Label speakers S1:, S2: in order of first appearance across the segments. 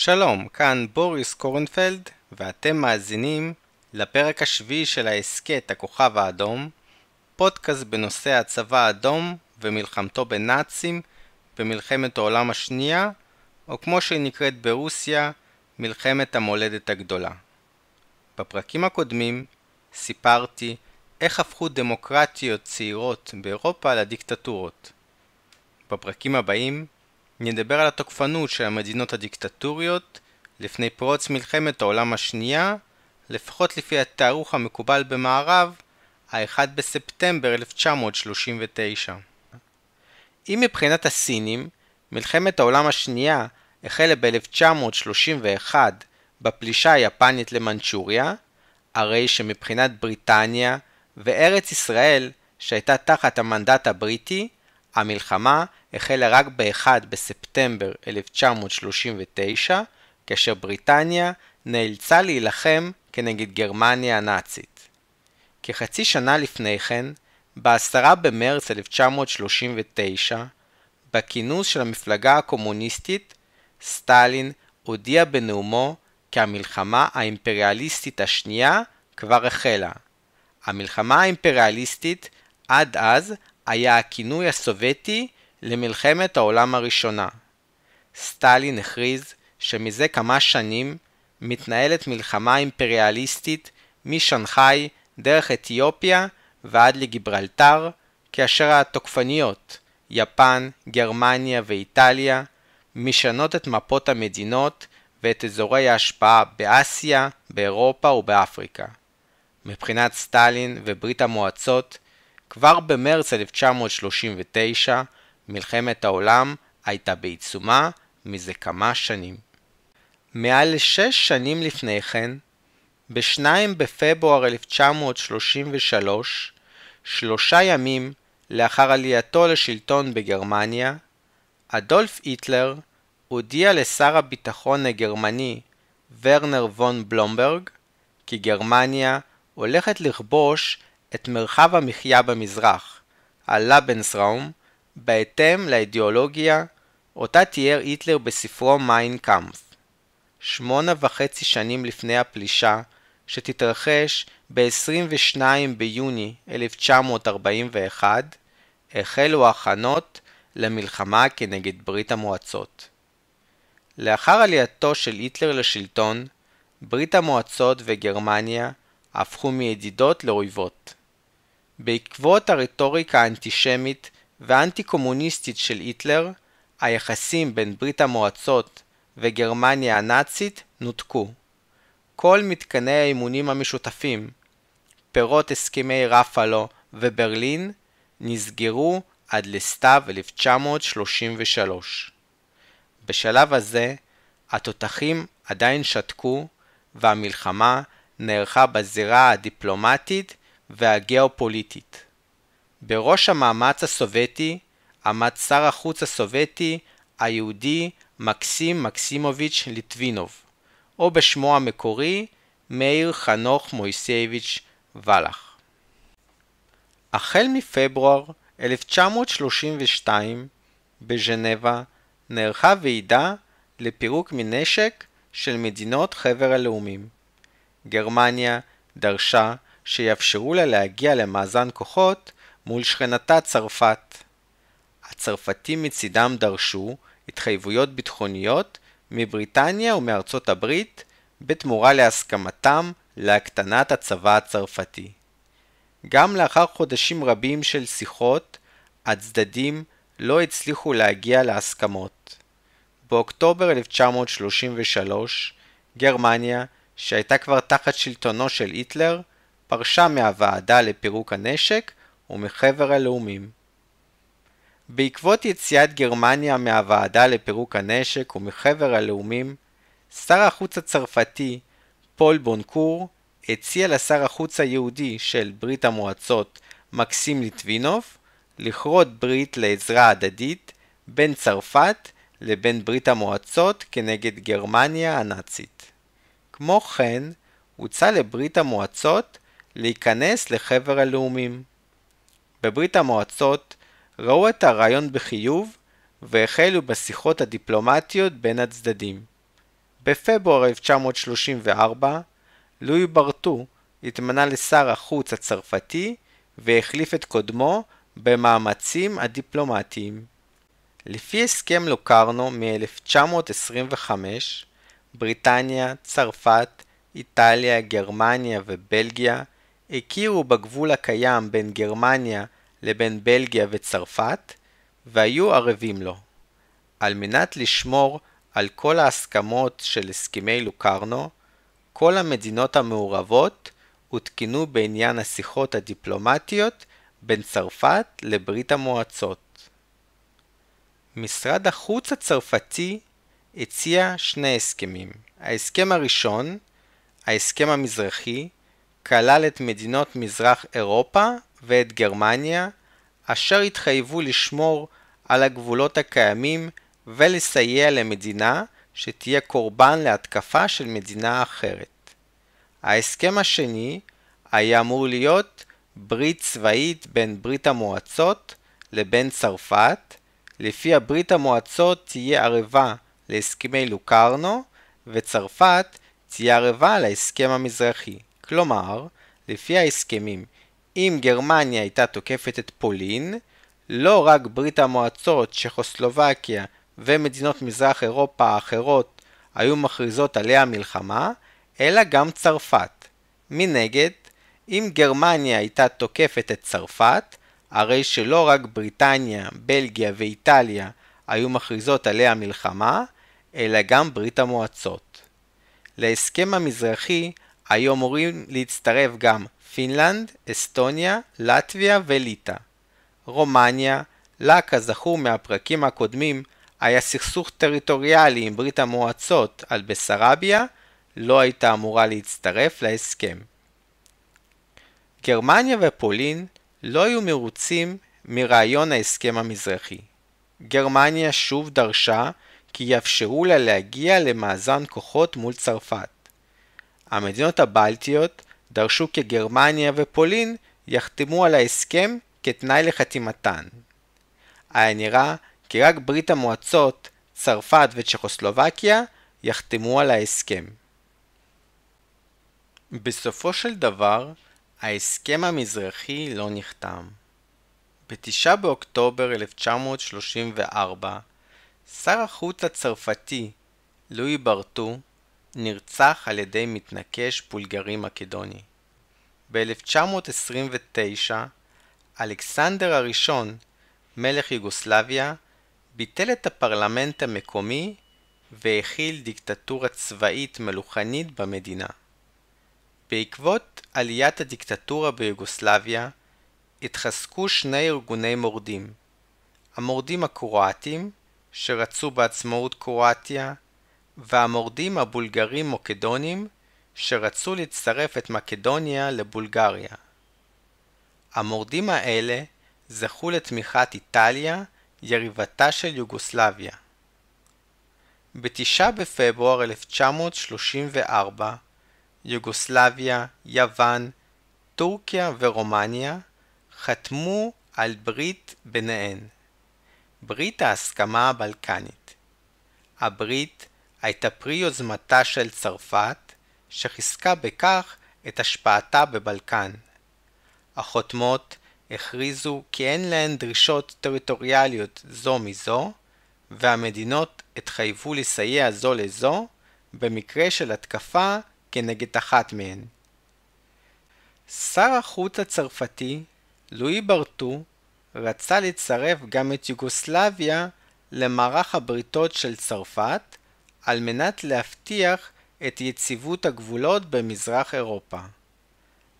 S1: שלום, כאן בוריס קורנפלד, ואתם מאזינים לפרק השביעי של ההסכת הכוכב האדום, פודקאסט בנושא הצבא האדום ומלחמתו בנאצים במלחמת העולם השנייה, או כמו שהיא נקראת ברוסיה, מלחמת המולדת הגדולה. בפרקים הקודמים סיפרתי איך הפכו דמוקרטיות צעירות באירופה לדיקטטורות. בפרקים הבאים נדבר על התוקפנות של המדינות הדיקטטוריות לפני פרוץ מלחמת העולם השנייה, לפחות לפי התארוך המקובל במערב, ה-1 בספטמבר 1939. אם מבחינת הסינים, מלחמת העולם השנייה החלה ב-1931 בפלישה היפנית למנצ'וריה, הרי שמבחינת בריטניה וארץ ישראל שהייתה תחת המנדט הבריטי, המלחמה החלה רק ב-1 בספטמבר 1939, כאשר בריטניה נאלצה להילחם כנגד גרמניה הנאצית. כחצי שנה לפני כן, ב-10 במרץ 1939, בכינוס של המפלגה הקומוניסטית, סטלין הודיע בנאומו כי המלחמה האימפריאליסטית השנייה כבר החלה. המלחמה האימפריאליסטית עד אז היה הכינוי הסובייטי למלחמת העולם הראשונה. סטלין הכריז שמזה כמה שנים מתנהלת מלחמה אימפריאליסטית משנגחאי דרך אתיופיה ועד לגיברלטר, כאשר התוקפניות, יפן, גרמניה ואיטליה, משנות את מפות המדינות ואת אזורי ההשפעה באסיה, באירופה ובאפריקה. מבחינת סטלין וברית המועצות, כבר במרץ 1939 מלחמת העולם הייתה בעיצומה מזה כמה שנים. מעל לשש שנים לפני כן, ב-2 בפברואר 1933, שלושה ימים לאחר עלייתו לשלטון בגרמניה, אדולף היטלר הודיע לשר הביטחון הגרמני ורנר וון בלומברג כי גרמניה הולכת לכבוש את מרחב המחיה במזרח, הלבנסראום, בהתאם לאידיאולוגיה אותה תיאר היטלר בספרו מיין קאמפף. שמונה וחצי שנים לפני הפלישה, שתתרחש ב-22 ביוני 1941, החלו ההכנות למלחמה כנגד ברית המועצות. לאחר עלייתו של היטלר לשלטון, ברית המועצות וגרמניה הפכו מידידות לאויבות. בעקבות הרטוריקה האנטישמית והאנטי-קומוניסטית של היטלר, היחסים בין ברית המועצות וגרמניה הנאצית נותקו. כל מתקני האימונים המשותפים, פירות הסכמי רפאלו וברלין, נסגרו עד לסתיו 1933. בשלב הזה, התותחים עדיין שתקו, והמלחמה נערכה בזירה הדיפלומטית והגיאופוליטית. בראש המאמץ הסובייטי עמד שר החוץ הסובייטי היהודי מקסים מקסימוביץ' ליטבינוב, או בשמו המקורי מאיר חנוך מויסייביץ' ולח. החל מפברואר 1932 בז'נבה נערכה ועידה לפירוק מנשק של מדינות חבר הלאומים. גרמניה דרשה שיאפשרו לה להגיע למאזן כוחות מול שכנתה צרפת. הצרפתים מצידם דרשו התחייבויות ביטחוניות מבריטניה ומארצות הברית בתמורה להסכמתם להקטנת הצבא הצרפתי. גם לאחר חודשים רבים של שיחות, הצדדים לא הצליחו להגיע להסכמות. באוקטובר 1933, גרמניה, שהייתה כבר תחת שלטונו של היטלר, פרשה מהוועדה לפירוק הנשק ומחבר הלאומים. בעקבות יציאת גרמניה מהוועדה לפירוק הנשק ומחבר הלאומים, שר החוץ הצרפתי, פול בונקור, הציע לשר החוץ היהודי של ברית המועצות, מקסים ליטבינוב, לכרות ברית לעזרה הדדית בין צרפת לבין ברית המועצות כנגד גרמניה הנאצית. כמו כן, הוצע לברית המועצות להיכנס לחבר הלאומים. בברית המועצות ראו את הרעיון בחיוב והחלו בשיחות הדיפלומטיות בין הצדדים. בפברואר 1934, לואי ברטו התמנה לשר החוץ הצרפתי והחליף את קודמו במאמצים הדיפלומטיים. לפי הסכם לוקרנו מ-1925, בריטניה, צרפת, איטליה, גרמניה ובלגיה הכירו בגבול הקיים בין גרמניה לבין בלגיה וצרפת והיו ערבים לו. על מנת לשמור על כל ההסכמות של הסכמי לוקרנו, כל המדינות המעורבות עודכנו בעניין השיחות הדיפלומטיות בין צרפת לברית המועצות. משרד החוץ הצרפתי הציע שני הסכמים. ההסכם הראשון, ההסכם המזרחי, כלל את מדינות מזרח אירופה ואת גרמניה, אשר התחייבו לשמור על הגבולות הקיימים ולסייע למדינה שתהיה קורבן להתקפה של מדינה אחרת. ההסכם השני היה אמור להיות ברית צבאית בין ברית המועצות לבין צרפת, לפי הברית המועצות תהיה ערבה להסכמי לוקרנו, וצרפת תהיה ערבה להסכם המזרחי. כלומר, לפי ההסכמים, אם גרמניה הייתה תוקפת את פולין, לא רק ברית המועצות, צ'כוסלובקיה ומדינות מזרח אירופה האחרות היו מכריזות עליה מלחמה, אלא גם צרפת. מנגד, אם גרמניה הייתה תוקפת את צרפת, הרי שלא רק בריטניה, בלגיה ואיטליה היו מכריזות עליה מלחמה, אלא גם ברית המועצות. להסכם המזרחי היו אמורים להצטרף גם פינלנד, אסטוניה, לטביה וליטא. רומניה, לה כזכור מהפרקים הקודמים, היה סכסוך טריטוריאלי עם ברית המועצות על בסרביה, לא הייתה אמורה להצטרף להסכם. גרמניה ופולין לא היו מרוצים מרעיון ההסכם המזרחי. גרמניה שוב דרשה כי יאפשרו לה להגיע למאזן כוחות מול צרפת. המדינות הבלטיות דרשו כי גרמניה ופולין יחתמו על ההסכם כתנאי לחתימתן. היה נראה כי רק ברית המועצות, צרפת וצ'כוסלובקיה יחתמו על ההסכם. בסופו של דבר, ההסכם המזרחי לא נחתם. ב-9 באוקטובר 1934, שר החוץ הצרפתי, לואי ברטו, נרצח על ידי מתנקש בולגרי מקדוני. ב-1929, אלכסנדר הראשון, מלך יוגוסלביה, ביטל את הפרלמנט המקומי והכיל דיקטטורה צבאית מלוכנית במדינה. בעקבות עליית הדיקטטורה ביוגוסלביה, התחזקו שני ארגוני מורדים. המורדים הקרואטים, שרצו בעצמאות קרואטיה, והמורדים הבולגרים-מוקדונים, שרצו לצרף את מקדוניה לבולגריה. המורדים האלה זכו לתמיכת איטליה, יריבתה של יוגוסלביה. ב-9 בפברואר 1934 יוגוסלביה, יוון, טורקיה ורומניה חתמו על ברית ביניהן, ברית ההסכמה הבלקנית. הברית הייתה פרי יוזמתה של צרפת, שחיזקה בכך את השפעתה בבלקן. החותמות הכריזו כי אין להן דרישות טריטוריאליות זו מזו, והמדינות התחייבו לסייע זו לזו במקרה של התקפה כנגד אחת מהן. שר החוץ הצרפתי, לואי ברטו, רצה לצרף גם את יוגוסלביה למערך הבריתות של צרפת, על מנת להבטיח את יציבות הגבולות במזרח אירופה.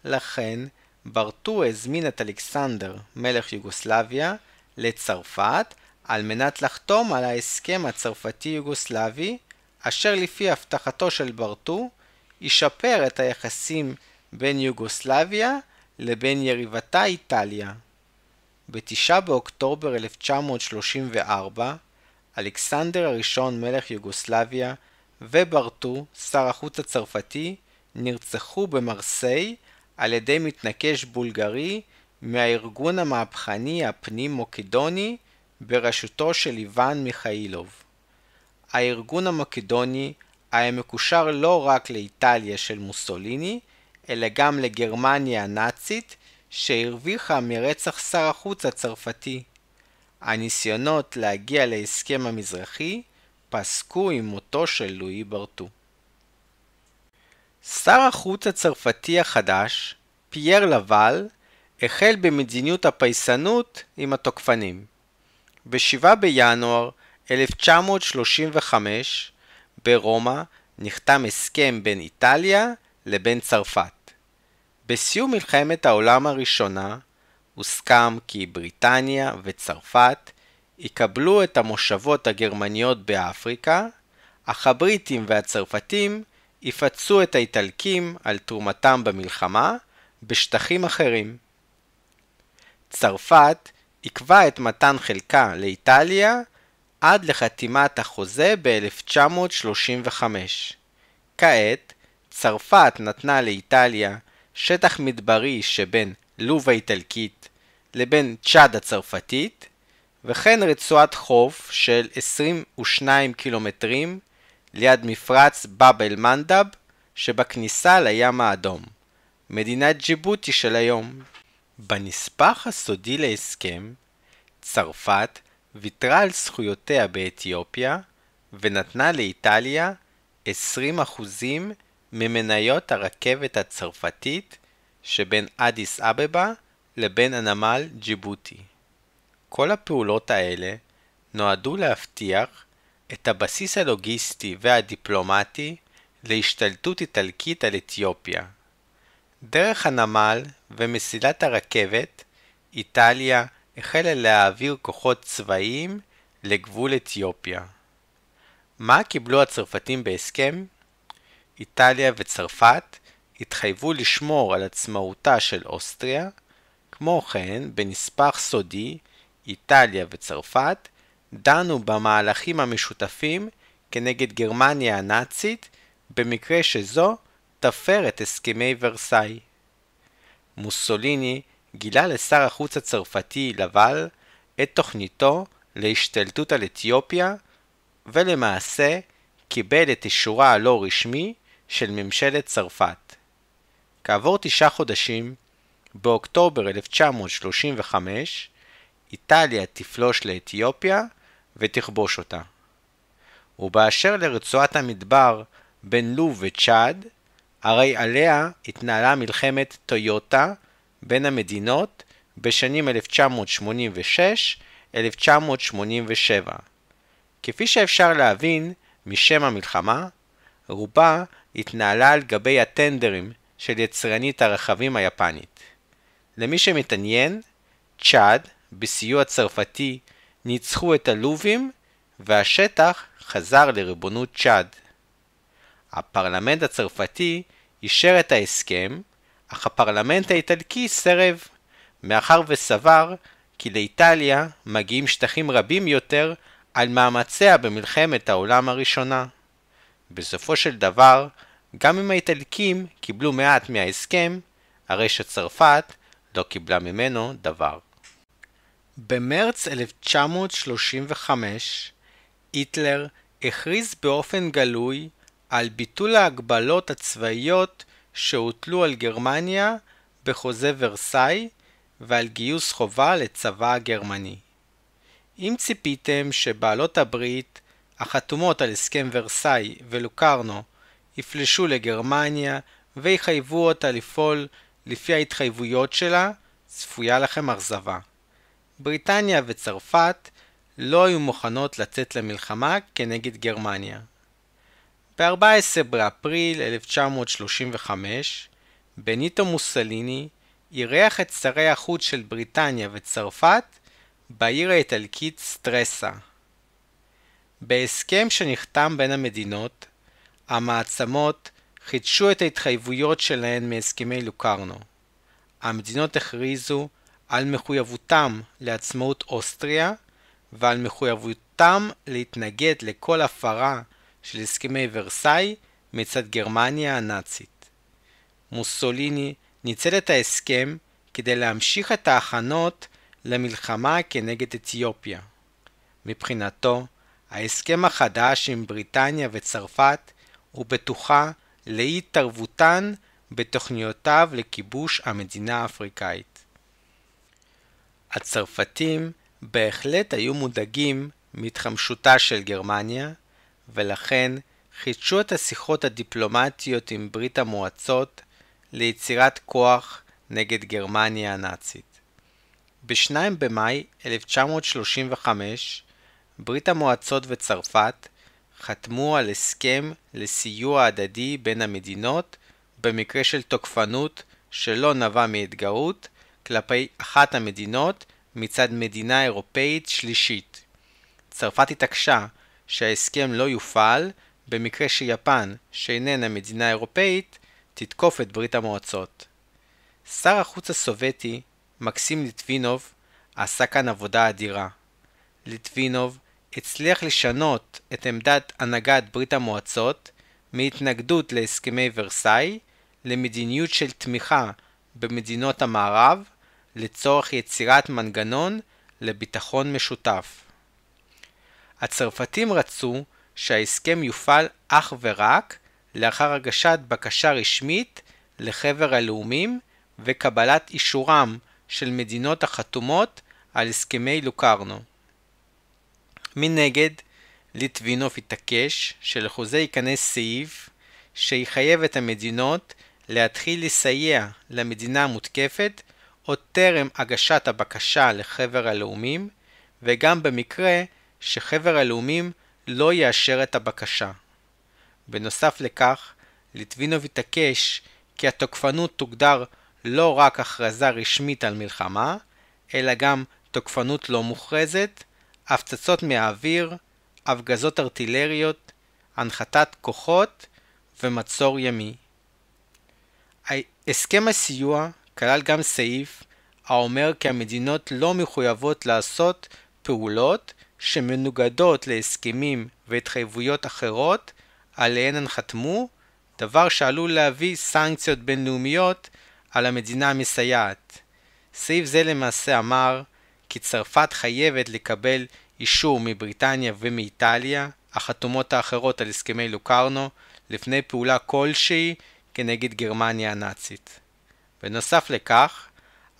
S1: לכן, ברטו הזמין את אלכסנדר, מלך יוגוסלביה, לצרפת, על מנת לחתום על ההסכם הצרפתי-יוגוסלבי, אשר לפי הבטחתו של ברטו, ישפר את היחסים בין יוגוסלביה לבין יריבתה איטליה. ב-9 באוקטובר 1934, אלכסנדר הראשון מלך יוגוסלביה וברטו, שר החוץ הצרפתי, נרצחו במרסיי על ידי מתנקש בולגרי מהארגון המהפכני הפנים-מוקדוני בראשותו של איוון מיכאילוב. הארגון המקדוני היה מקושר לא רק לאיטליה של מוסוליני, אלא גם לגרמניה הנאצית, שהרוויחה מרצח שר החוץ הצרפתי. הניסיונות להגיע להסכם המזרחי פסקו עם מותו של לואי ברטו. שר החוץ הצרפתי החדש, פייר לבל, החל במדיניות הפייסנות עם התוקפנים. ב-7 בינואר 1935 ברומא נחתם הסכם בין איטליה לבין צרפת. בסיום מלחמת העולם הראשונה הוסכם כי בריטניה וצרפת יקבלו את המושבות הגרמניות באפריקה, אך הבריטים והצרפתים יפצו את האיטלקים על תרומתם במלחמה בשטחים אחרים. צרפת עיכבה את מתן חלקה לאיטליה עד לחתימת החוזה ב-1935. כעת, צרפת נתנה לאיטליה שטח מדברי שבין לוב האיטלקית לבין צ'אד הצרפתית, וכן רצועת חוף של 22 קילומטרים ליד מפרץ באב אל-מנדב שבכניסה לים האדום, מדינת ג'יבוטי של היום. בנספח הסודי להסכם, צרפת ויתרה על זכויותיה באתיופיה ונתנה לאיטליה 20% ממניות הרכבת הצרפתית שבין אדיס אבבה לבין הנמל ג'יבוטי. כל הפעולות האלה נועדו להבטיח את הבסיס הלוגיסטי והדיפלומטי להשתלטות איטלקית על אתיופיה. דרך הנמל ומסילת הרכבת, איטליה החלה להעביר כוחות צבאיים לגבול אתיופיה. מה קיבלו הצרפתים בהסכם? איטליה וצרפת התחייבו לשמור על עצמאותה של אוסטריה, כמו כן, בנספח סודי, איטליה וצרפת דנו במהלכים המשותפים כנגד גרמניה הנאצית במקרה שזו תפר את הסכמי ורסאי. מוסוליני גילה לשר החוץ הצרפתי לבל את תוכניתו להשתלטות על אתיופיה ולמעשה קיבל את אישורה הלא רשמי של ממשלת צרפת. כעבור תשעה חודשים, באוקטובר 1935, איטליה תפלוש לאתיופיה ותכבוש אותה. ובאשר לרצועת המדבר בין לוב וצ'אד, הרי עליה התנהלה מלחמת טויוטה בין המדינות בשנים 1986-1987. כפי שאפשר להבין משם המלחמה, רובה התנהלה על גבי הטנדרים של יצרנית הרכבים היפנית. למי שמתעניין, צ'אד, בסיוע צרפתי, ניצחו את הלובים והשטח חזר לריבונות צ'אד. הפרלמנט הצרפתי אישר את ההסכם, אך הפרלמנט האיטלקי סירב, מאחר וסבר כי לאיטליה מגיעים שטחים רבים יותר על מאמציה במלחמת העולם הראשונה. בסופו של דבר, גם אם האיטלקים קיבלו מעט מההסכם, הרי שצרפת לא קיבלה ממנו דבר. במרץ 1935 היטלר הכריז באופן גלוי על ביטול ההגבלות הצבאיות שהוטלו על גרמניה בחוזה ורסאי ועל גיוס חובה לצבא הגרמני. אם ציפיתם שבעלות הברית החתומות על הסכם ורסאי ולוקרנו יפלשו לגרמניה ויחייבו אותה לפעול לפי ההתחייבויות שלה, צפויה לכם אכזבה. בריטניה וצרפת לא היו מוכנות לצאת למלחמה כנגד גרמניה. ב-14 באפריל 1935, בניטו מוסליני אירח את שרי החוץ של בריטניה וצרפת בעיר האיטלקית סטרסה. בהסכם שנחתם בין המדינות, המעצמות חידשו את ההתחייבויות שלהן מהסכמי לוקרנו. המדינות הכריזו על מחויבותם לעצמאות אוסטריה ועל מחויבותם להתנגד לכל הפרה של הסכמי ורסאי מצד גרמניה הנאצית. מוסוליני ניצל את ההסכם כדי להמשיך את ההכנות למלחמה כנגד אתיופיה. מבחינתו, ההסכם החדש עם בריטניה וצרפת ובטוחה לאי התערבותן בתוכניותיו לכיבוש המדינה האפריקאית. הצרפתים בהחלט היו מודאגים מהתחמשותה של גרמניה, ולכן חידשו את השיחות הדיפלומטיות עם ברית המועצות ליצירת כוח נגד גרמניה הנאצית. ב-2 במאי 1935 ברית המועצות וצרפת חתמו על הסכם לסיוע הדדי בין המדינות במקרה של תוקפנות שלא נבע מהתגרות כלפי אחת המדינות מצד מדינה אירופאית שלישית. צרפת התעקשה שההסכם לא יופעל במקרה שיפן, שאיננה מדינה אירופאית, תתקוף את ברית המועצות. שר החוץ הסובייטי, מקסים ליטבינוב, עשה כאן עבודה אדירה. ליטבינוב הצליח לשנות את עמדת הנהגת ברית המועצות מהתנגדות להסכמי ורסאי למדיניות של תמיכה במדינות המערב לצורך יצירת מנגנון לביטחון משותף. הצרפתים רצו שההסכם יופעל אך ורק לאחר הגשת בקשה רשמית לחבר הלאומים וקבלת אישורם של מדינות החתומות על הסכמי לוקרנו. מנגד, ליטבינוב התעקש שלחוזה ייכנס סעיף שיחייב את המדינות להתחיל לסייע למדינה המותקפת עוד טרם הגשת הבקשה לחבר הלאומים, וגם במקרה שחבר הלאומים לא יאשר את הבקשה. בנוסף לכך, ליטבינוב התעקש כי התוקפנות תוגדר לא רק הכרזה רשמית על מלחמה, אלא גם תוקפנות לא מוכרזת, הפצצות מהאוויר, הפגזות ארטילריות, הנחתת כוחות ומצור ימי. הסכם הסיוע כלל גם סעיף האומר כי המדינות לא מחויבות לעשות פעולות שמנוגדות להסכמים והתחייבויות אחרות עליהן הן חתמו, דבר שעלול להביא סנקציות בינלאומיות על המדינה המסייעת. סעיף זה למעשה אמר כי צרפת חייבת לקבל אישור מבריטניה ומאיטליה, החתומות האחרות על הסכמי לוקרנו, לפני פעולה כלשהי כנגד גרמניה הנאצית. בנוסף לכך,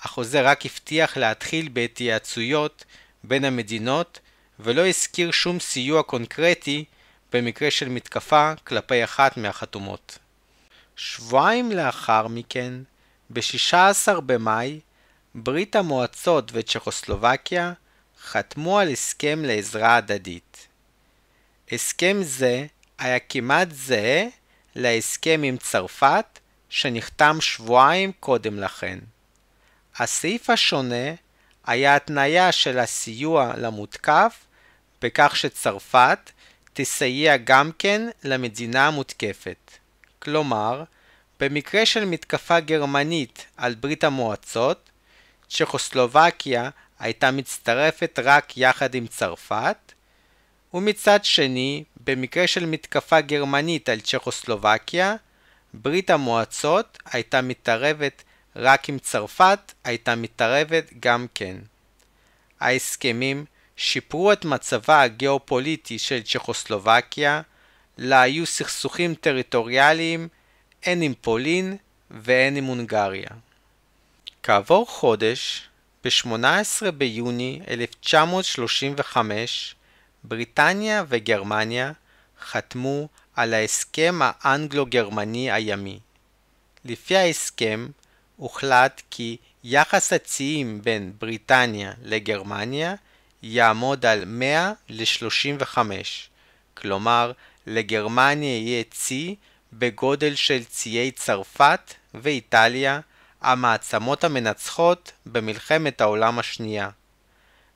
S1: החוזה רק הבטיח להתחיל בהתייעצויות בין המדינות ולא הזכיר שום סיוע קונקרטי במקרה של מתקפה כלפי אחת מהחתומות. שבועיים לאחר מכן, ב-16 במאי, ברית המועצות וצ'כוסלובקיה חתמו על הסכם לעזרה הדדית. הסכם זה היה כמעט זהה להסכם עם צרפת שנחתם שבועיים קודם לכן. הסעיף השונה היה התניה של הסיוע למותקף בכך שצרפת תסייע גם כן למדינה המותקפת. כלומר, במקרה של מתקפה גרמנית על ברית המועצות, צ'כוסלובקיה הייתה מצטרפת רק יחד עם צרפת, ומצד שני, במקרה של מתקפה גרמנית על צ'כוסלובקיה, ברית המועצות הייתה מתערבת רק אם צרפת הייתה מתערבת גם כן. ההסכמים שיפרו את מצבה הגיאופוליטי של צ'כוסלובקיה, לה היו סכסוכים טריטוריאליים הן עם פולין והן עם הונגריה. כעבור חודש, ב-18 ביוני 1935, בריטניה וגרמניה חתמו על ההסכם האנגלו-גרמני הימי. לפי ההסכם הוחלט כי יחס הציים בין בריטניה לגרמניה יעמוד על 100 ל-35, כלומר לגרמניה יהיה צי בגודל של ציי צרפת ואיטליה, המעצמות המנצחות במלחמת העולם השנייה.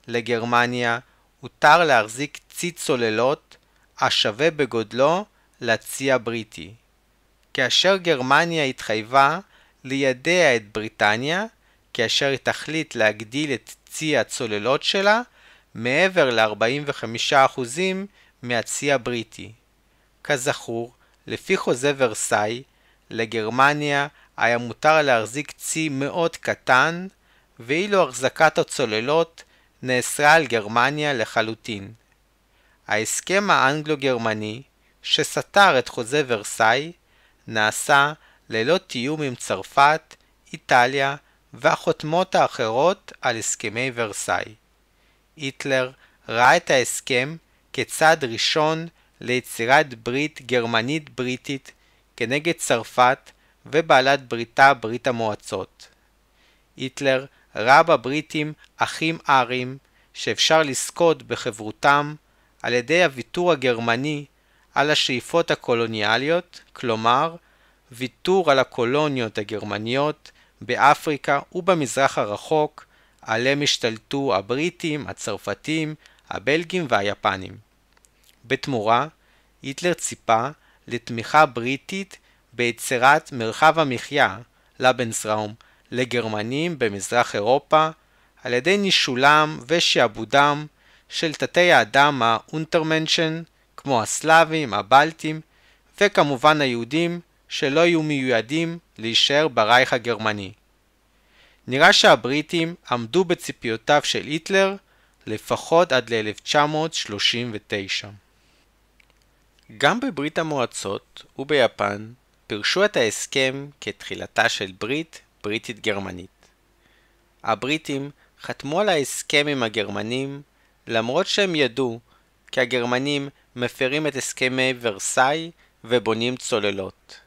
S1: לגרמניה הותר להחזיק צי צוללות השווה בגודלו לצי הבריטי. כאשר גרמניה התחייבה לידע את בריטניה, כאשר היא תחליט להגדיל את צי הצוללות שלה מעבר ל-45% מהצי הבריטי. כזכור, לפי חוזה ורסאי, לגרמניה היה מותר להחזיק צי מאוד קטן, ואילו החזקת הצוללות נאסרה על גרמניה לחלוטין. ההסכם האנגלו-גרמני, שסתר את חוזה ורסאי, נעשה ללא תיאום עם צרפת, איטליה והחותמות האחרות על הסכמי ורסאי. היטלר ראה את ההסכם כצעד ראשון ליצירת ברית גרמנית בריטית כנגד צרפת ובעלת בריתה ברית המועצות. היטלר ראה בבריטים אחים ארים שאפשר לזכות בחברותם על ידי הוויתור הגרמני על השאיפות הקולוניאליות, כלומר ויתור על הקולוניות הגרמניות באפריקה ובמזרח הרחוק, עליהם השתלטו הבריטים, הצרפתים, הבלגים והיפנים. בתמורה, היטלר ציפה לתמיכה בריטית ביצירת מרחב המחיה, Lebensraum, לגרמנים במזרח אירופה, על ידי נישולם ושעבודם של תתי האדם ה Untermenschen, כמו הסלאבים, הבלטים, וכמובן היהודים שלא היו מיועדים להישאר ברייך הגרמני. נראה שהבריטים עמדו בציפיותיו של היטלר לפחות עד ל-1939. גם בברית המועצות וביפן פירשו את ההסכם כתחילתה של ברית בריטית גרמנית. הבריטים חתמו על ההסכם עם הגרמנים למרות שהם ידעו כי הגרמנים מפרים את הסכמי ורסאי ובונים צוללות.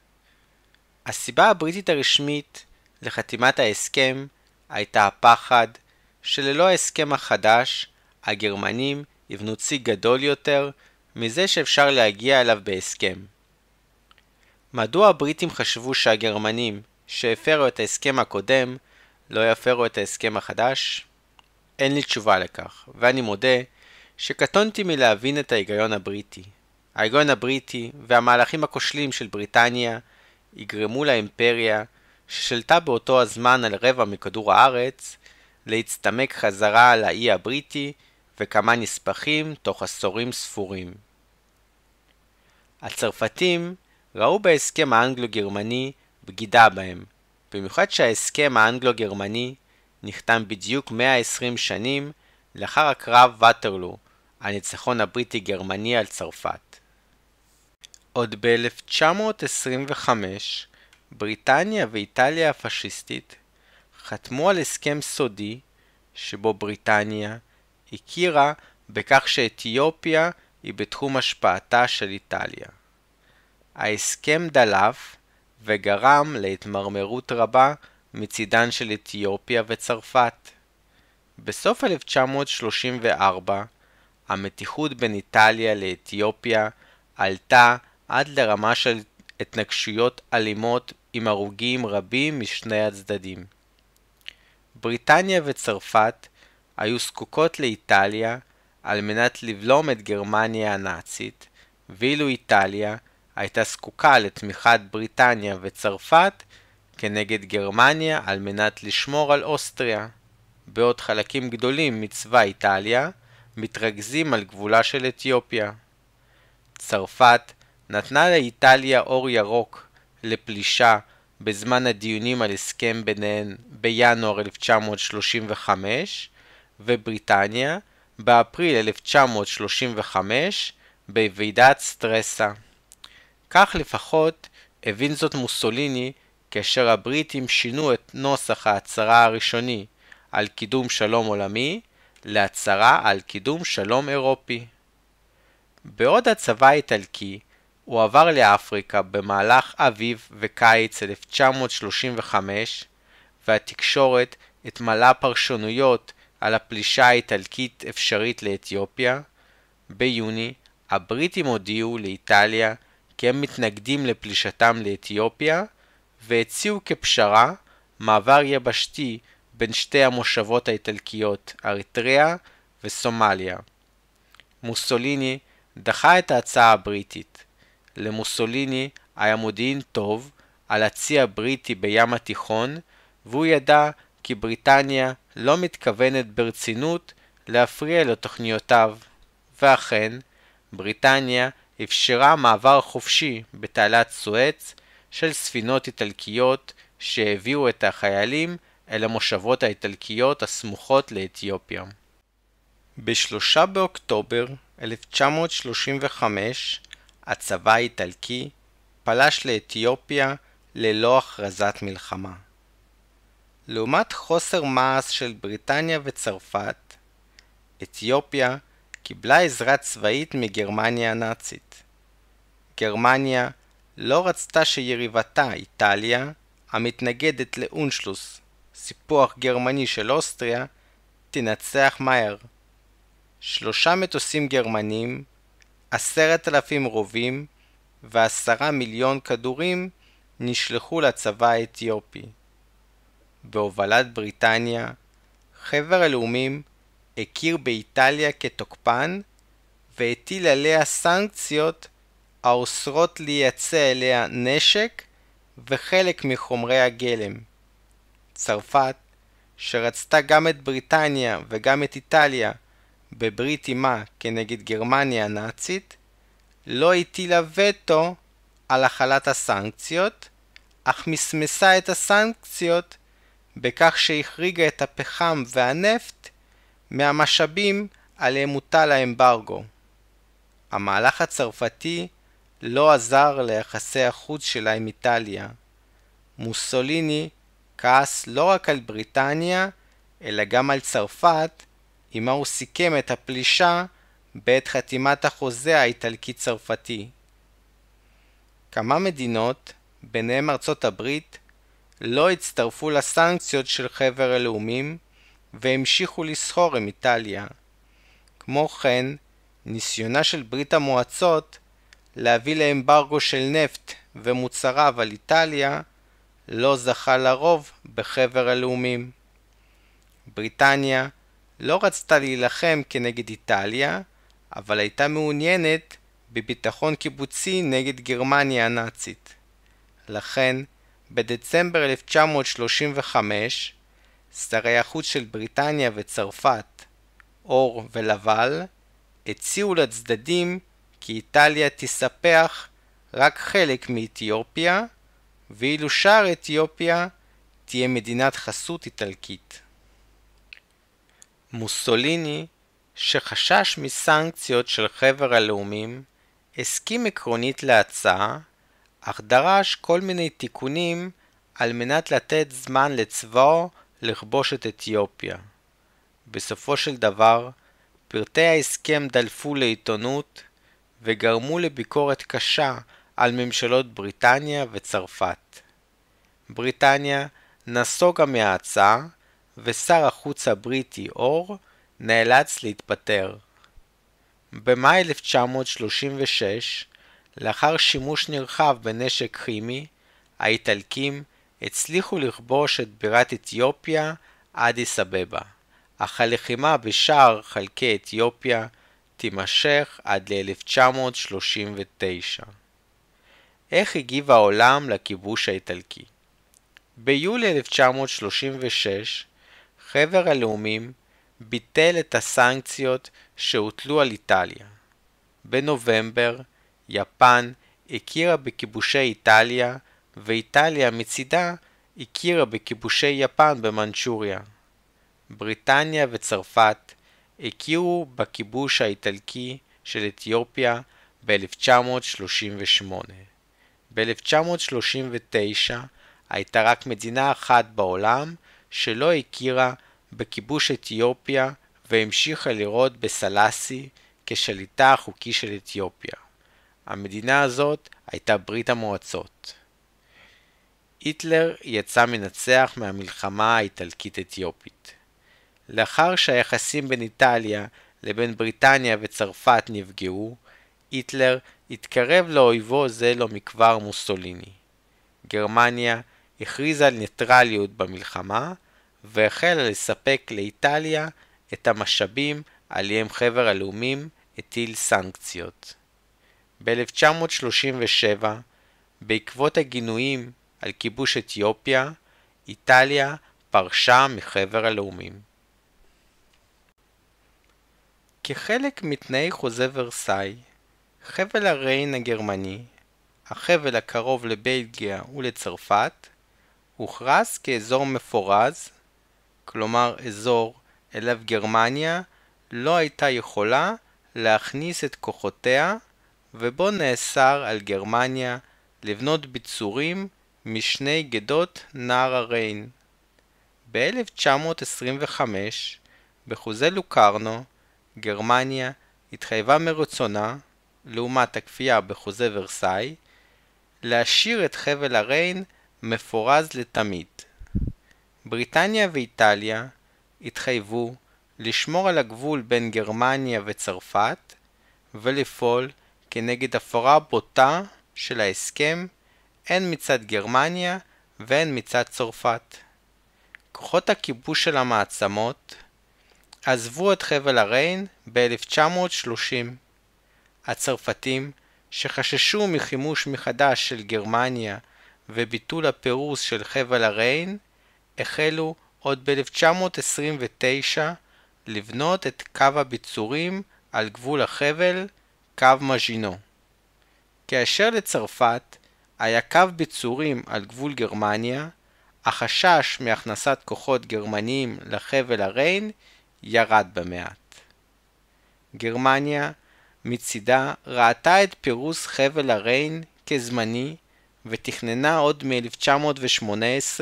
S1: הסיבה הבריטית הרשמית לחתימת ההסכם הייתה הפחד שללא ההסכם החדש הגרמנים יבנו צי גדול יותר מזה שאפשר להגיע אליו בהסכם. מדוע הבריטים חשבו שהגרמנים שהפרו את ההסכם הקודם לא יפרו את ההסכם החדש? אין לי תשובה לכך, ואני מודה שקטונתי מלהבין את ההיגיון הבריטי. ההיגיון הבריטי והמהלכים הכושלים של בריטניה יגרמו לאימפריה, ששלטה באותו הזמן על רבע מכדור הארץ, להצטמק חזרה על האי הבריטי וכמה נספחים תוך עשורים ספורים. הצרפתים ראו בהסכם האנגלו-גרמני בגידה בהם, במיוחד שההסכם האנגלו-גרמני נחתם בדיוק 120 שנים לאחר הקרב וואטרלו, הניצחון הבריטי-גרמני על צרפת. עוד ב-1925 בריטניה ואיטליה הפשיסטית חתמו על הסכם סודי שבו בריטניה הכירה בכך שאתיופיה היא בתחום השפעתה של איטליה. ההסכם דלף וגרם להתמרמרות רבה מצידן של אתיופיה וצרפת. בסוף 1934 המתיחות בין איטליה לאתיופיה עלתה עד לרמה של התנגשויות אלימות עם הרוגים רבים משני הצדדים. בריטניה וצרפת היו זקוקות לאיטליה על מנת לבלום את גרמניה הנאצית, ואילו איטליה הייתה זקוקה לתמיכת בריטניה וצרפת כנגד גרמניה על מנת לשמור על אוסטריה, בעוד חלקים גדולים מצבא איטליה מתרכזים על גבולה של אתיופיה. צרפת נתנה לאיטליה אור ירוק לפלישה בזמן הדיונים על הסכם ביניהן בינואר 1935, ובריטניה באפריל 1935 בוועידת סטרסה. כך לפחות הבין זאת מוסוליני כאשר הבריטים שינו את נוסח ההצהרה הראשוני על קידום שלום עולמי להצהרה על קידום שלום אירופי. בעוד הצבא האיטלקי הועבר לאפריקה במהלך אביב וקיץ 1935 והתקשורת התמלאה פרשנויות על הפלישה האיטלקית אפשרית לאתיופיה, ביוני הבריטים הודיעו לאיטליה כי הם מתנגדים לפלישתם לאתיופיה והציעו כפשרה מעבר יבשתי בין שתי המושבות האיטלקיות, אריתריאה וסומליה. מוסוליני דחה את ההצעה הבריטית. למוסוליני היה מודיעין טוב על הצי הבריטי בים התיכון, והוא ידע כי בריטניה לא מתכוונת ברצינות להפריע לתוכניותיו. ואכן, בריטניה אפשרה מעבר חופשי בתעלת סואץ של ספינות איטלקיות שהביאו את החיילים אל המושבות האיטלקיות הסמוכות לאתיופיה. ב-3 באוקטובר 1935 הצבא האיטלקי פלש לאתיופיה ללא הכרזת מלחמה. לעומת חוסר מעש של בריטניה וצרפת, אתיופיה קיבלה עזרה צבאית מגרמניה הנאצית. גרמניה לא רצתה שיריבתה, איטליה, המתנגדת לאונשלוס, סיפוח גרמני של אוסטריה, תנצח מהר. שלושה מטוסים גרמנים, עשרת אלפים רובים ועשרה מיליון כדורים נשלחו לצבא האתיופי. בהובלת בריטניה, חבר הלאומים הכיר באיטליה כתוקפן והטיל עליה סנקציות האוסרות לייצא אליה נשק וחלק מחומרי הגלם. צרפת, שרצתה גם את בריטניה וגם את איטליה בברית עימה כנגד גרמניה הנאצית, לא הטילה וטו על החלת הסנקציות, אך מסמסה את הסנקציות בכך שהחריגה את הפחם והנפט מהמשאבים עליהם מוטל האמברגו. המהלך הצרפתי לא עזר ליחסי החוץ שלה עם איטליה. מוסוליני כעס לא רק על בריטניה, אלא גם על צרפת, עמה הוא סיכם את הפלישה בעת חתימת החוזה האיטלקי-צרפתי. כמה מדינות, ביניהם ארצות הברית, לא הצטרפו לסנקציות של חבר הלאומים והמשיכו לסחור עם איטליה. כמו כן, ניסיונה של ברית המועצות להביא לאמברגו של נפט ומוצריו על איטליה לא זכה לרוב בחבר הלאומים. בריטניה לא רצתה להילחם כנגד איטליה, אבל הייתה מעוניינת בביטחון קיבוצי נגד גרמניה הנאצית. לכן, בדצמבר 1935, שרי החוץ של בריטניה וצרפת, אור ולבל, הציעו לצדדים כי איטליה תספח רק חלק מאתיופיה, ואילו שאר אתיופיה תהיה מדינת חסות איטלקית. מוסוליני, שחשש מסנקציות של חבר הלאומים, הסכים עקרונית להצעה, אך דרש כל מיני תיקונים על מנת לתת זמן לצבאו לכבוש את אתיופיה. בסופו של דבר, פרטי ההסכם דלפו לעיתונות וגרמו לביקורת קשה על ממשלות בריטניה וצרפת. בריטניה נסוגה מההצעה, ושר החוץ הבריטי אור נאלץ להתפטר. במאי 1936, לאחר שימוש נרחב בנשק כימי, האיטלקים הצליחו לכבוש את בירת אתיופיה, אדיס אבבה, אך הלחימה בשאר חלקי אתיופיה תימשך עד ל-1939. איך הגיב העולם לכיבוש האיטלקי? ביולי 1936, חבר הלאומים ביטל את הסנקציות שהוטלו על איטליה. בנובמבר, יפן הכירה בכיבושי איטליה, ואיטליה מצידה הכירה בכיבושי יפן במנצ'וריה. בריטניה וצרפת הכירו בכיבוש האיטלקי של אתיופיה ב-1938. ב-1939 הייתה רק מדינה אחת בעולם שלא הכירה בכיבוש אתיופיה והמשיכה לראות בסלאסי כשליטה החוקי של אתיופיה. המדינה הזאת הייתה ברית המועצות. היטלר יצא מנצח מהמלחמה האיטלקית-אתיופית. לאחר שהיחסים בין איטליה לבין בריטניה וצרפת נפגעו, היטלר התקרב לאויבו זה לא מכבר מוסוליני. גרמניה הכריזה על ניטרליות במלחמה, והחלה לספק לאיטליה את המשאבים עליהם חבר הלאומים הטיל סנקציות. ב-1937, בעקבות הגינויים על כיבוש אתיופיה, איטליה פרשה מחבר הלאומים. כחלק מתנאי חוזה ורסאי, חבל הריין הגרמני, החבל הקרוב לבלגיה ולצרפת, הוכרז כאזור מפורז, כלומר אזור אליו גרמניה לא הייתה יכולה להכניס את כוחותיה ובו נאסר על גרמניה לבנות ביצורים משני גדות נהר הריין. ב-1925, בחוזה לוקרנו, גרמניה התחייבה מרצונה, לעומת הכפייה בחוזה ורסאי, להשאיר את חבל הריין מפורז לתמיד. בריטניה ואיטליה התחייבו לשמור על הגבול בין גרמניה וצרפת ולפעול כנגד הפרה בוטה של ההסכם הן מצד גרמניה והן מצד צרפת. כוחות הכיבוש של המעצמות עזבו את חבל הריין ב-1930. הצרפתים, שחששו מחימוש מחדש של גרמניה וביטול הפירוס של חבל הריין, החלו עוד ב-1929 לבנות את קו הביצורים על גבול החבל, קו מז'ינו. כאשר לצרפת היה קו ביצורים על גבול גרמניה, החשש מהכנסת כוחות גרמניים לחבל הריין ירד במעט. גרמניה מצידה ראתה את פירוס חבל הריין כזמני ותכננה עוד מ-1918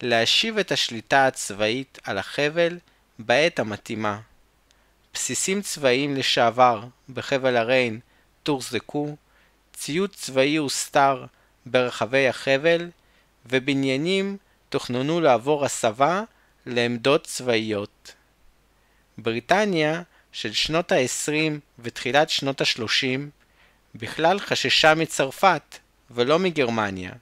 S1: להשיב את השליטה הצבאית על החבל בעת המתאימה. בסיסים צבאיים לשעבר בחבל הריין תוחזקו, ציוד צבאי הוסתר ברחבי החבל, ובניינים תוכננו לעבור הסבה לעמדות צבאיות. בריטניה של שנות ה-20 ותחילת שנות ה-30 בכלל חששה מצרפת ולא מגרמניה.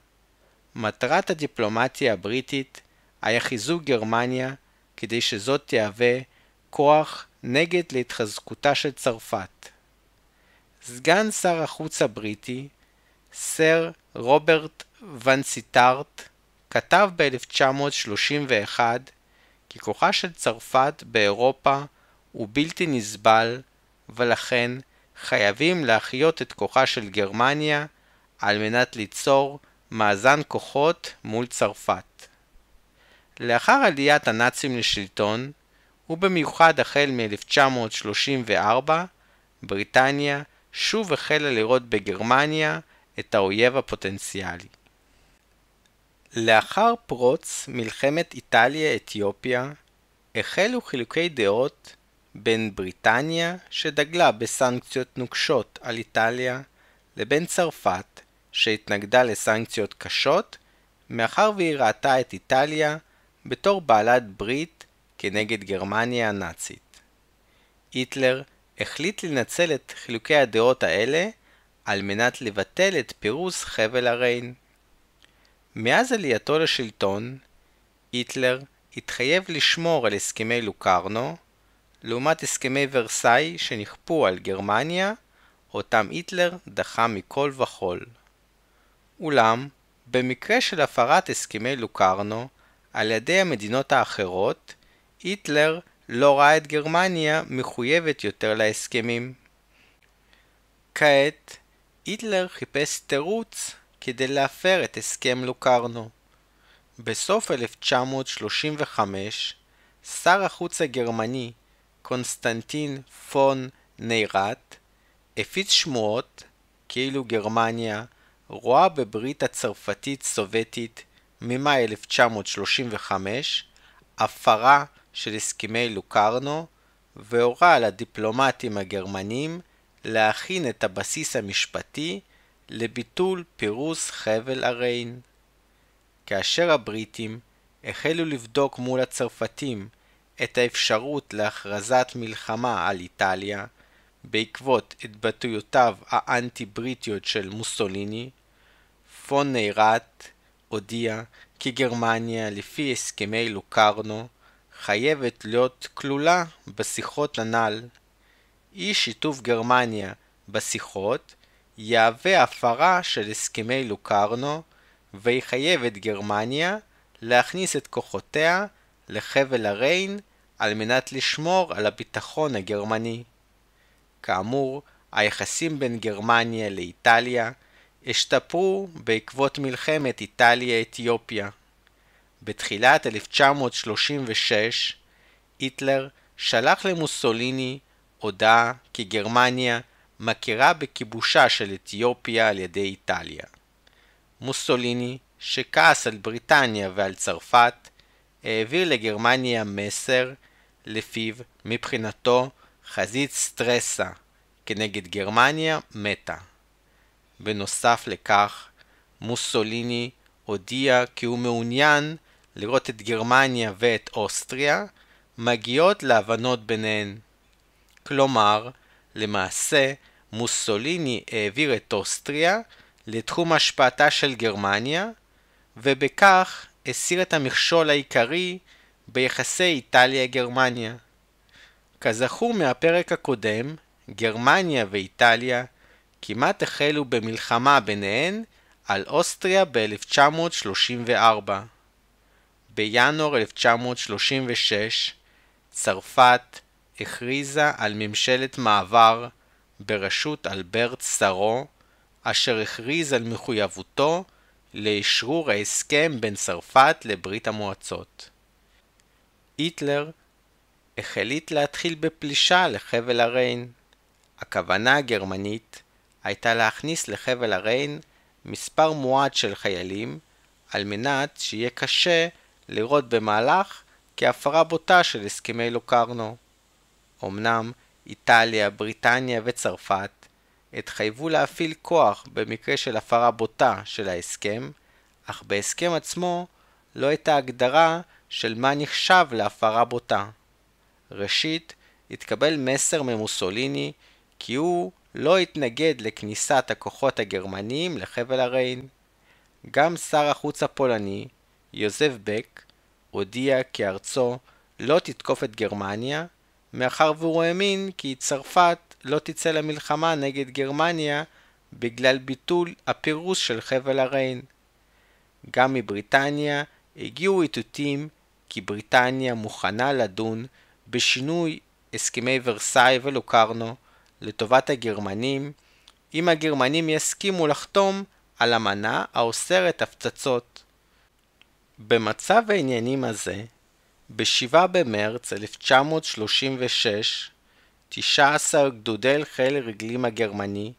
S1: מטרת הדיפלומטיה הבריטית היה חיזוק גרמניה כדי שזאת תהווה כוח נגד להתחזקותה של צרפת. סגן שר החוץ הבריטי, סר רוברט ונסיטארט, כתב ב-1931 כי כוחה של צרפת באירופה הוא בלתי נסבל, ולכן חייבים להחיות את כוחה של גרמניה על מנת ליצור מאזן כוחות מול צרפת. לאחר עליית הנאצים לשלטון, ובמיוחד החל מ-1934, בריטניה שוב החלה לראות בגרמניה את האויב הפוטנציאלי. לאחר פרוץ מלחמת איטליה-אתיופיה, החלו חילוקי דעות בין בריטניה, שדגלה בסנקציות נוקשות על איטליה, לבין צרפת, שהתנגדה לסנקציות קשות, מאחר והיא ראתה את איטליה בתור בעלת ברית כנגד גרמניה הנאצית. היטלר החליט לנצל את חילוקי הדעות האלה על מנת לבטל את פירוס חבל הריין. מאז עלייתו לשלטון, היטלר התחייב לשמור על הסכמי לוקרנו, לעומת הסכמי ורסאי שנכפו על גרמניה, אותם היטלר דחה מכל וכול. אולם, במקרה של הפרת הסכמי לוקרנו על ידי המדינות האחרות, היטלר לא ראה את גרמניה מחויבת יותר להסכמים. כעת, היטלר חיפש תירוץ כדי להפר את הסכם לוקרנו. בסוף 1935, שר החוץ הגרמני קונסטנטין פון ניירט הפיץ שמועות כאילו גרמניה רואה בברית הצרפתית-סובייטית ממאי 1935 הפרה של הסכמי לוקרנו והורה על הדיפלומטים הגרמנים להכין את הבסיס המשפטי לביטול פירוס חבל הריין. כאשר הבריטים החלו לבדוק מול הצרפתים את האפשרות להכרזת מלחמה על איטליה בעקבות התבטאויותיו האנטי-בריטיות של מוסוליני, פון ניירט הודיע כי גרמניה לפי הסכמי לוקרנו חייבת להיות כלולה בשיחות הנ"ל. אי שיתוף גרמניה בשיחות יהווה הפרה של הסכמי לוקרנו ויחייב את גרמניה להכניס את כוחותיה לחבל הריין על מנת לשמור על הביטחון הגרמני. כאמור, היחסים בין גרמניה לאיטליה השתפרו בעקבות מלחמת איטליה-אתיופיה. בתחילת 1936, היטלר שלח למוסוליני הודעה כי גרמניה מכירה בכיבושה של אתיופיה על ידי איטליה. מוסוליני, שכעס על בריטניה ועל צרפת, העביר לגרמניה מסר לפיו מבחינתו חזית סטרסה כנגד גרמניה מתה. בנוסף לכך, מוסוליני הודיע כי הוא מעוניין לראות את גרמניה ואת אוסטריה מגיעות להבנות ביניהן. כלומר, למעשה, מוסוליני העביר את אוסטריה לתחום השפעתה של גרמניה, ובכך הסיר את המכשול העיקרי ביחסי איטליה-גרמניה. כזכור מהפרק הקודם, גרמניה ואיטליה כמעט החלו במלחמה ביניהן על אוסטריה ב-1934. בינואר 1936 צרפת הכריזה על ממשלת מעבר בראשות אלברט סארו, אשר הכריז על מחויבותו לאשרור ההסכם בין צרפת לברית המועצות. היטלר החליט להתחיל בפלישה לחבל הריין. הכוונה הגרמנית הייתה להכניס לחבל הריין מספר מועט של חיילים, על מנת שיהיה קשה לראות במהלך כהפרה בוטה של הסכמי לוקרנו. אמנם איטליה, בריטניה וצרפת התחייבו להפעיל כוח במקרה של הפרה בוטה של ההסכם, אך בהסכם עצמו לא הייתה הגדרה של מה נחשב להפרה בוטה. ראשית, התקבל מסר ממוסוליני כי הוא לא התנגד לכניסת הכוחות הגרמניים לחבל הריין. גם שר החוץ הפולני, יוזף בק, הודיע כי ארצו לא תתקוף את גרמניה, מאחר והוא האמין כי צרפת לא תצא למלחמה נגד גרמניה בגלל ביטול הפירוס של חבל הריין. גם מבריטניה הגיעו איתותים כי בריטניה מוכנה לדון בשינוי הסכמי ורסאי ולוקרנו לטובת הגרמנים, אם הגרמנים יסכימו לחתום על אמנה האוסרת הפצצות. במצב העניינים הזה, ב-7 במרץ 1936, 19 גדודי חיל רגלים הגרמני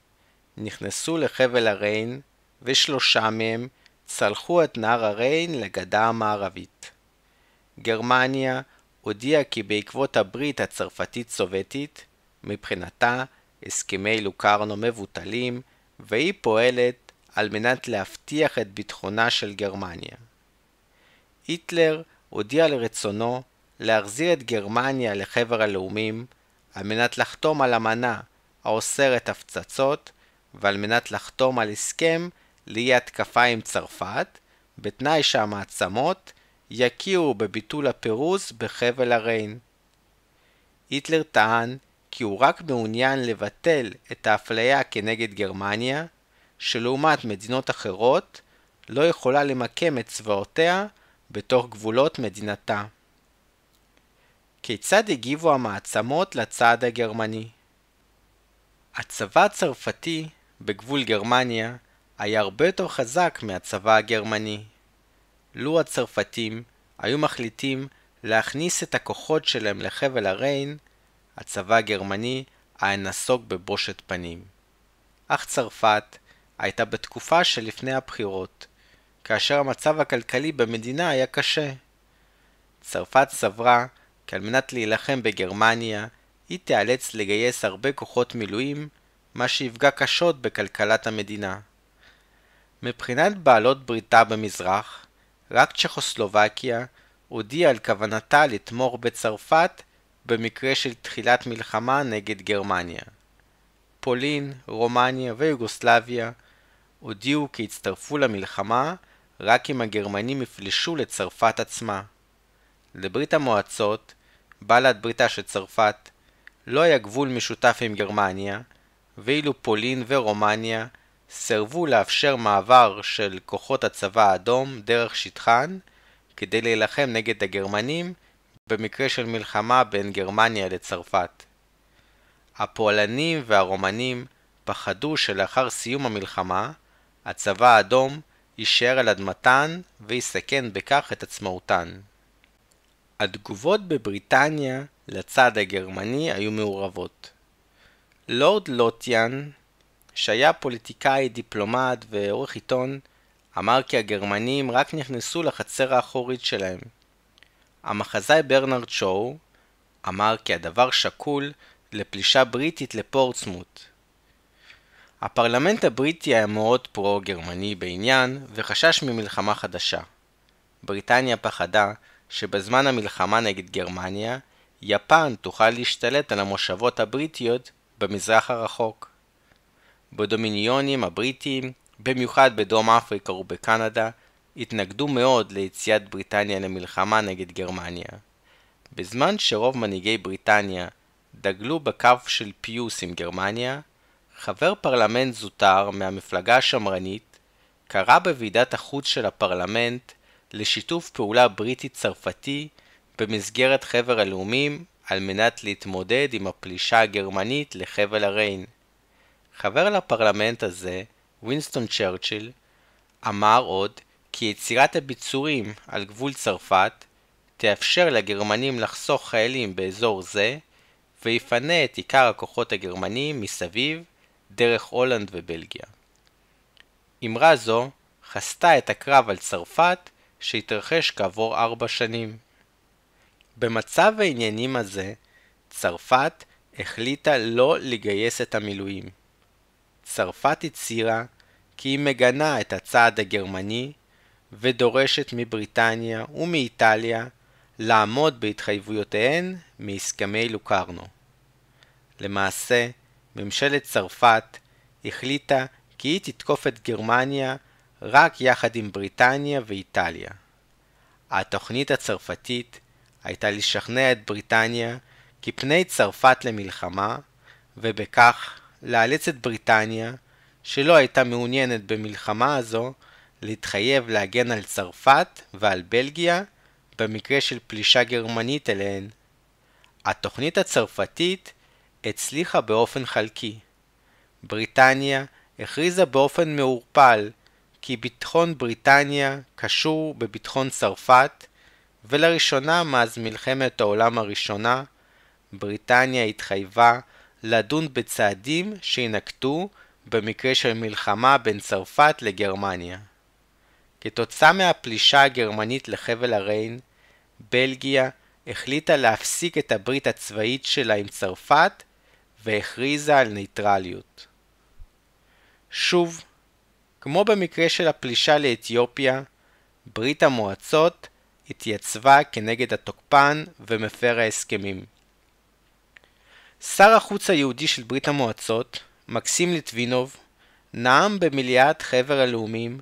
S1: נכנסו לחבל הריין ושלושה מהם צלחו את נהר הריין לגדה המערבית. גרמניה הודיעה כי בעקבות הברית הצרפתית-סובייטית, מבחינתה הסכמי לוקרנו מבוטלים, והיא פועלת על מנת להבטיח את ביטחונה של גרמניה. היטלר הודיע לרצונו להחזיר את גרמניה לחבר הלאומים על מנת לחתום על אמנה האוסרת הפצצות ועל מנת לחתום על הסכם לאי התקפה עם צרפת, בתנאי שהמעצמות יכירו בביטול הפירוז בחבל הריין. היטלר טען כי הוא רק מעוניין לבטל את האפליה כנגד גרמניה, שלעומת מדינות אחרות לא יכולה למקם את צבאותיה בתוך גבולות מדינתה. כיצד הגיבו המעצמות לצעד הגרמני? הצבא הצרפתי בגבול גרמניה היה הרבה יותר חזק מהצבא הגרמני. לו הצרפתים היו מחליטים להכניס את הכוחות שלהם לחבל הריין, הצבא הגרמני היה נסוג בבושת פנים. אך צרפת הייתה בתקופה שלפני הבחירות, כאשר המצב הכלכלי במדינה היה קשה. צרפת סברה כי על מנת להילחם בגרמניה, היא תיאלץ לגייס הרבה כוחות מילואים, מה שיפגע קשות בכלכלת המדינה. מבחינת בעלות בריתה במזרח, רק צ'כוסלובקיה הודיעה על כוונתה לתמוך בצרפת במקרה של תחילת מלחמה נגד גרמניה. פולין, רומניה ויוגוסלביה הודיעו כי יצטרפו למלחמה רק אם הגרמנים יפלשו לצרפת עצמה. לברית המועצות, בעלת בריתה של צרפת, לא היה גבול משותף עם גרמניה, ואילו פולין ורומניה סירבו לאפשר מעבר של כוחות הצבא האדום דרך שטחן כדי להילחם נגד הגרמנים במקרה של מלחמה בין גרמניה לצרפת. הפולנים והרומנים פחדו שלאחר סיום המלחמה, הצבא האדום יישאר על אדמתן ויסכן בכך את עצמאותן. התגובות בבריטניה לצד הגרמני היו מעורבות. לורד לוטיאן, שהיה פוליטיקאי, דיפלומט ועורך עיתון, אמר כי הגרמנים רק נכנסו לחצר האחורית שלהם. המחזאי ברנרד שואו אמר כי הדבר שקול לפלישה בריטית לפורטסמוט. הפרלמנט הבריטי היה מאוד פרו-גרמני בעניין וחשש ממלחמה חדשה. בריטניה פחדה שבזמן המלחמה נגד גרמניה, יפן תוכל להשתלט על המושבות הבריטיות במזרח הרחוק. בדומיניונים הבריטיים, במיוחד בדרום אפריקה ובקנדה, התנגדו מאוד ליציאת בריטניה למלחמה נגד גרמניה. בזמן שרוב מנהיגי בריטניה דגלו בקו של פיוס עם גרמניה, חבר פרלמנט זוטר מהמפלגה השמרנית קרא בוועדת החוץ של הפרלמנט לשיתוף פעולה בריטי-צרפתי במסגרת חבר הלאומים על מנת להתמודד עם הפלישה הגרמנית לחבל הריין. חבר לפרלמנט הזה, וינסטון צ'רצ'יל, אמר עוד כי יצירת הביצורים על גבול צרפת תאפשר לגרמנים לחסוך חיילים באזור זה ויפנה את עיקר הכוחות הגרמניים מסביב דרך הולנד ובלגיה. אמרה זו חסתה את הקרב על צרפת שהתרחש כעבור ארבע שנים. במצב העניינים הזה, צרפת החליטה לא לגייס את המילואים. צרפת הצהירה כי היא מגנה את הצעד הגרמני ודורשת מבריטניה ומאיטליה לעמוד בהתחייבויותיהן מהסכמי לוקרנו. למעשה, ממשלת צרפת החליטה כי היא תתקוף את גרמניה רק יחד עם בריטניה ואיטליה. התוכנית הצרפתית הייתה לשכנע את בריטניה כי פני צרפת למלחמה, ובכך לאלץ את בריטניה, שלא הייתה מעוניינת במלחמה הזו, להתחייב להגן על צרפת ועל בלגיה במקרה של פלישה גרמנית אליהן. התוכנית הצרפתית הצליחה באופן חלקי. בריטניה הכריזה באופן מעורפל כי ביטחון בריטניה קשור בביטחון צרפת, ולראשונה מאז מלחמת העולם הראשונה, בריטניה התחייבה לדון בצעדים שינקטו במקרה של מלחמה בין צרפת לגרמניה. כתוצאה מהפלישה הגרמנית לחבל הריין, בלגיה החליטה להפסיק את הברית הצבאית שלה עם צרפת והכריזה על ניטרליות. שוב, כמו במקרה של הפלישה לאתיופיה, ברית המועצות התייצבה כנגד התוקפן ומפר ההסכמים. שר החוץ היהודי של ברית המועצות, מקסים ליטבינוב, נאם במליאת חבר הלאומים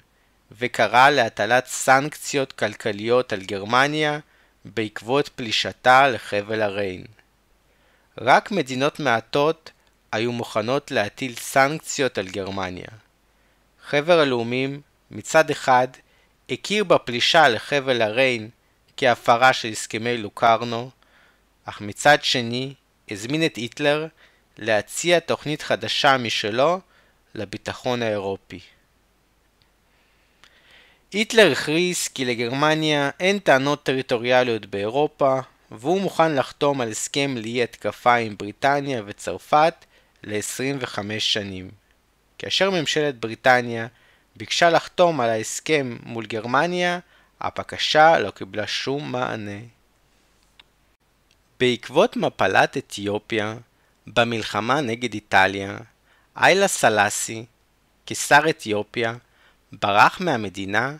S1: וקרא להטלת סנקציות כלכליות על גרמניה בעקבות פלישתה לחבל הריין. רק מדינות מעטות היו מוכנות להטיל סנקציות על גרמניה. חבר הלאומים מצד אחד הכיר בפלישה לחבל הריין כהפרה של הסכמי לוקרנו, אך מצד שני הזמין את היטלר להציע תוכנית חדשה משלו לביטחון האירופי. היטלר הכריז כי לגרמניה אין טענות טריטוריאליות באירופה, והוא מוכן לחתום על הסכם לאי התקפה עם בריטניה וצרפת ל-25 שנים. כאשר ממשלת בריטניה ביקשה לחתום על ההסכם מול גרמניה, הבקשה לא קיבלה שום מענה. בעקבות מפלת אתיופיה, במלחמה נגד איטליה, איילה סלאסי, קיסר אתיופיה, ברח מהמדינה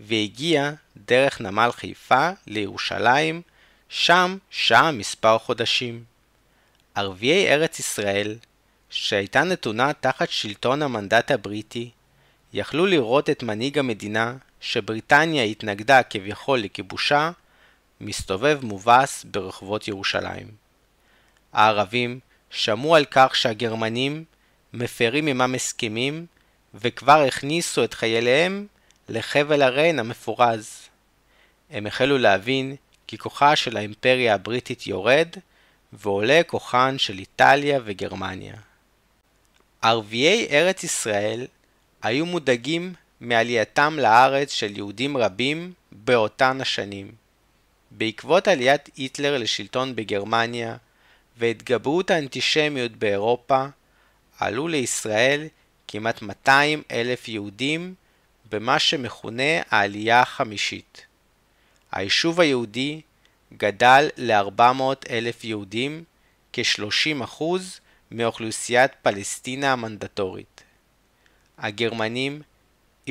S1: והגיע דרך נמל חיפה לירושלים, שם שהה מספר חודשים. ערביי ארץ ישראל, שהייתה נתונה תחת שלטון המנדט הבריטי, יכלו לראות את מנהיג המדינה, שבריטניה התנגדה כביכול לכיבושה, מסתובב מובס ברחובות ירושלים. הערבים שמעו על כך שהגרמנים מפרים עמם הסכמים וכבר הכניסו את חייליהם לחבל הריין המפורז. הם החלו להבין כי כוחה של האימפריה הבריטית יורד ועולה כוחן של איטליה וגרמניה. ערביי ארץ ישראל היו מודאגים מעלייתם לארץ של יהודים רבים באותן השנים. בעקבות עליית היטלר לשלטון בגרמניה והתגברות האנטישמיות באירופה, עלו לישראל כמעט 200 אלף יהודים במה שמכונה העלייה החמישית. היישוב היהודי גדל ל-400 אלף יהודים, כ-30% מאוכלוסיית פלסטינה המנדטורית. הגרמנים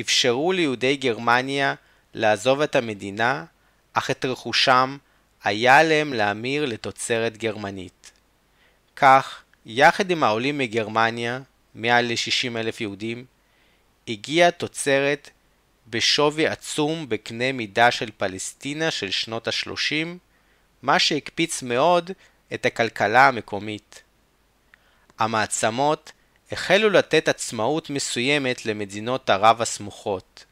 S1: אפשרו ליהודי גרמניה לעזוב את המדינה, אך את רכושם היה עליהם להמיר לתוצרת גרמנית. כך, יחד עם העולים מגרמניה, מעל ל-60 אלף יהודים, הגיעה תוצרת בשווי עצום בקנה מידה של פלסטינה של שנות ה-30, מה שהקפיץ מאוד את הכלכלה המקומית. המעצמות החלו לתת עצמאות מסוימת למדינות ערב הסמוכות.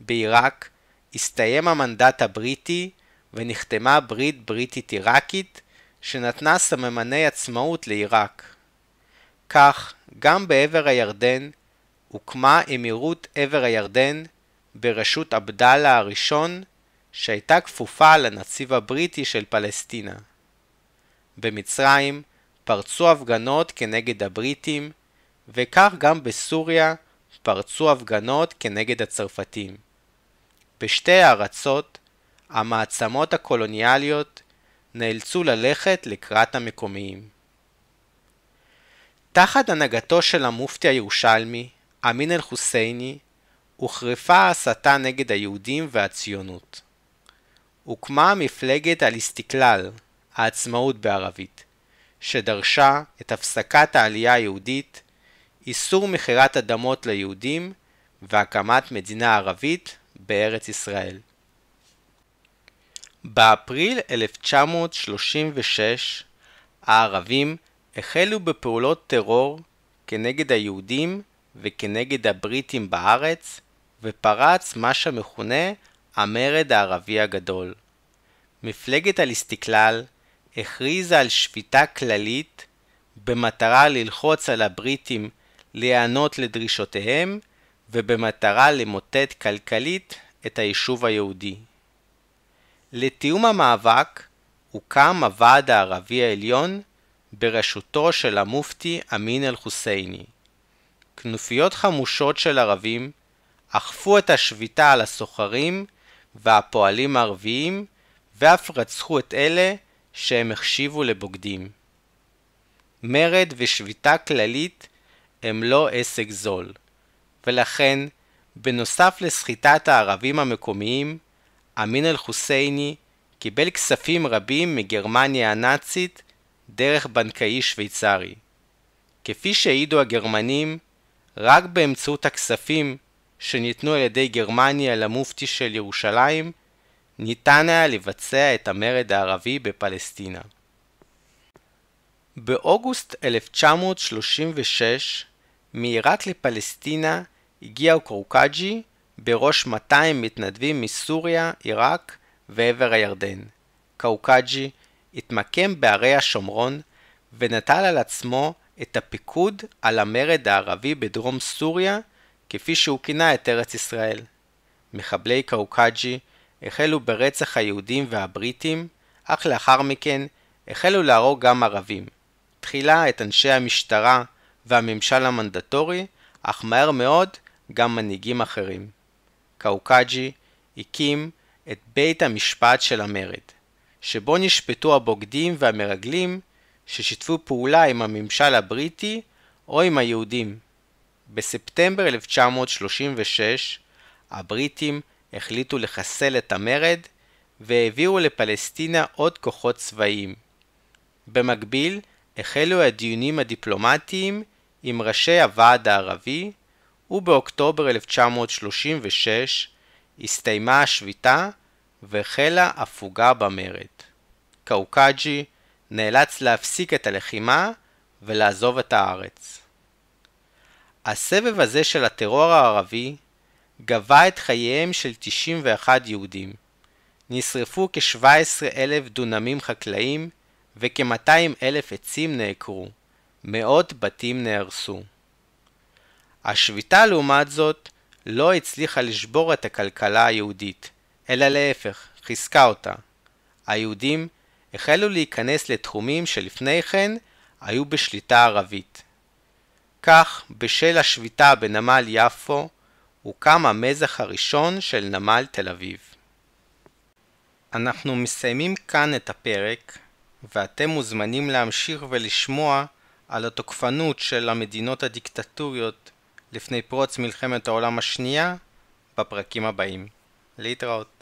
S1: בעיראק הסתיים המנדט הבריטי ונחתמה ברית בריטית עיראקית שנתנה סממני עצמאות לעיראק. כך, גם בעבר הירדן הוקמה אמירות עבר הירדן בראשות עבדאללה הראשון, שהייתה כפופה לנציב הבריטי של פלסטינה. במצרים פרצו הפגנות כנגד הבריטים, וכך גם בסוריה פרצו הפגנות כנגד הצרפתים. בשתי הארצות, המעצמות הקולוניאליות נאלצו ללכת לקראת המקומיים. תחת הנהגתו של המופתי הירושלמי, אמין אל-חוסייני, הוחרפה ההסתה נגד היהודים והציונות. הוקמה מפלגת אל-איסטיקלל, העצמאות בערבית, שדרשה את הפסקת העלייה היהודית, איסור מכירת אדמות ליהודים והקמת מדינה ערבית בארץ ישראל. באפריל 1936 הערבים החלו בפעולות טרור כנגד היהודים וכנגד הבריטים בארץ, ופרץ מה שמכונה המרד הערבי הגדול. מפלגת אל-איסטיקלל הכריזה על שביתה כללית במטרה ללחוץ על הבריטים להיענות לדרישותיהם ובמטרה למוטט כלכלית את היישוב היהודי. לתיאום המאבק הוקם הוועד הערבי העליון בראשותו של המופתי אמין אל-חוסייני. כנופיות חמושות של ערבים אכפו את השביתה על הסוחרים והפועלים הערביים ואף רצחו את אלה שהם החשיבו לבוגדים. מרד ושביתה כללית הם לא עסק זול, ולכן, בנוסף לסחיטת הערבים המקומיים, אמין אל-חוסייני קיבל כספים רבים מגרמניה הנאצית דרך בנקאי שוויצרי. כפי שהעידו הגרמנים, רק באמצעות הכספים שניתנו על ידי גרמניה למופתי של ירושלים, ניתן היה לבצע את המרד הערבי בפלסטינה. באוגוסט 1936, מעיראק לפלסטינה הגיע קורקג'י בראש 200 מתנדבים מסוריה, עיראק ועבר הירדן. קאוקג'י התמקם בערי השומרון ונטל על עצמו את הפיקוד על המרד הערבי בדרום סוריה, כפי שהוא כינה את ארץ ישראל. מחבלי קאוקג'י החלו ברצח היהודים והבריטים, אך לאחר מכן החלו להרוג גם ערבים. תחילה את אנשי המשטרה והממשל המנדטורי, אך מהר מאוד גם מנהיגים אחרים. קאוקג'י הקים את בית המשפט של המרד, שבו נשפטו הבוגדים והמרגלים ששיתפו פעולה עם הממשל הבריטי או עם היהודים. בספטמבר 1936 הבריטים החליטו לחסל את המרד והעבירו לפלסטינה עוד כוחות צבאיים. במקביל החלו הדיונים הדיפלומטיים עם ראשי הוועד הערבי, ובאוקטובר 1936 הסתיימה השביתה והחלה הפוגה במרד. קאוקג'י נאלץ להפסיק את הלחימה ולעזוב את הארץ. הסבב הזה של הטרור הערבי גבה את חייהם של 91 יהודים. נשרפו כ-17 אלף דונמים חקלאיים וכ-200 אלף עצים נעקרו. מאות בתים נהרסו. השביתה לעומת זאת לא הצליחה לשבור את הכלכלה היהודית, אלא להפך, חיזקה אותה. היהודים החלו להיכנס לתחומים שלפני כן היו בשליטה ערבית. כך, בשל השביתה בנמל יפו, הוקם המזח הראשון של נמל תל אביב. אנחנו מסיימים כאן את הפרק, ואתם מוזמנים להמשיך ולשמוע על התוקפנות של המדינות הדיקטטוריות לפני פרוץ מלחמת העולם השנייה בפרקים הבאים. להתראות.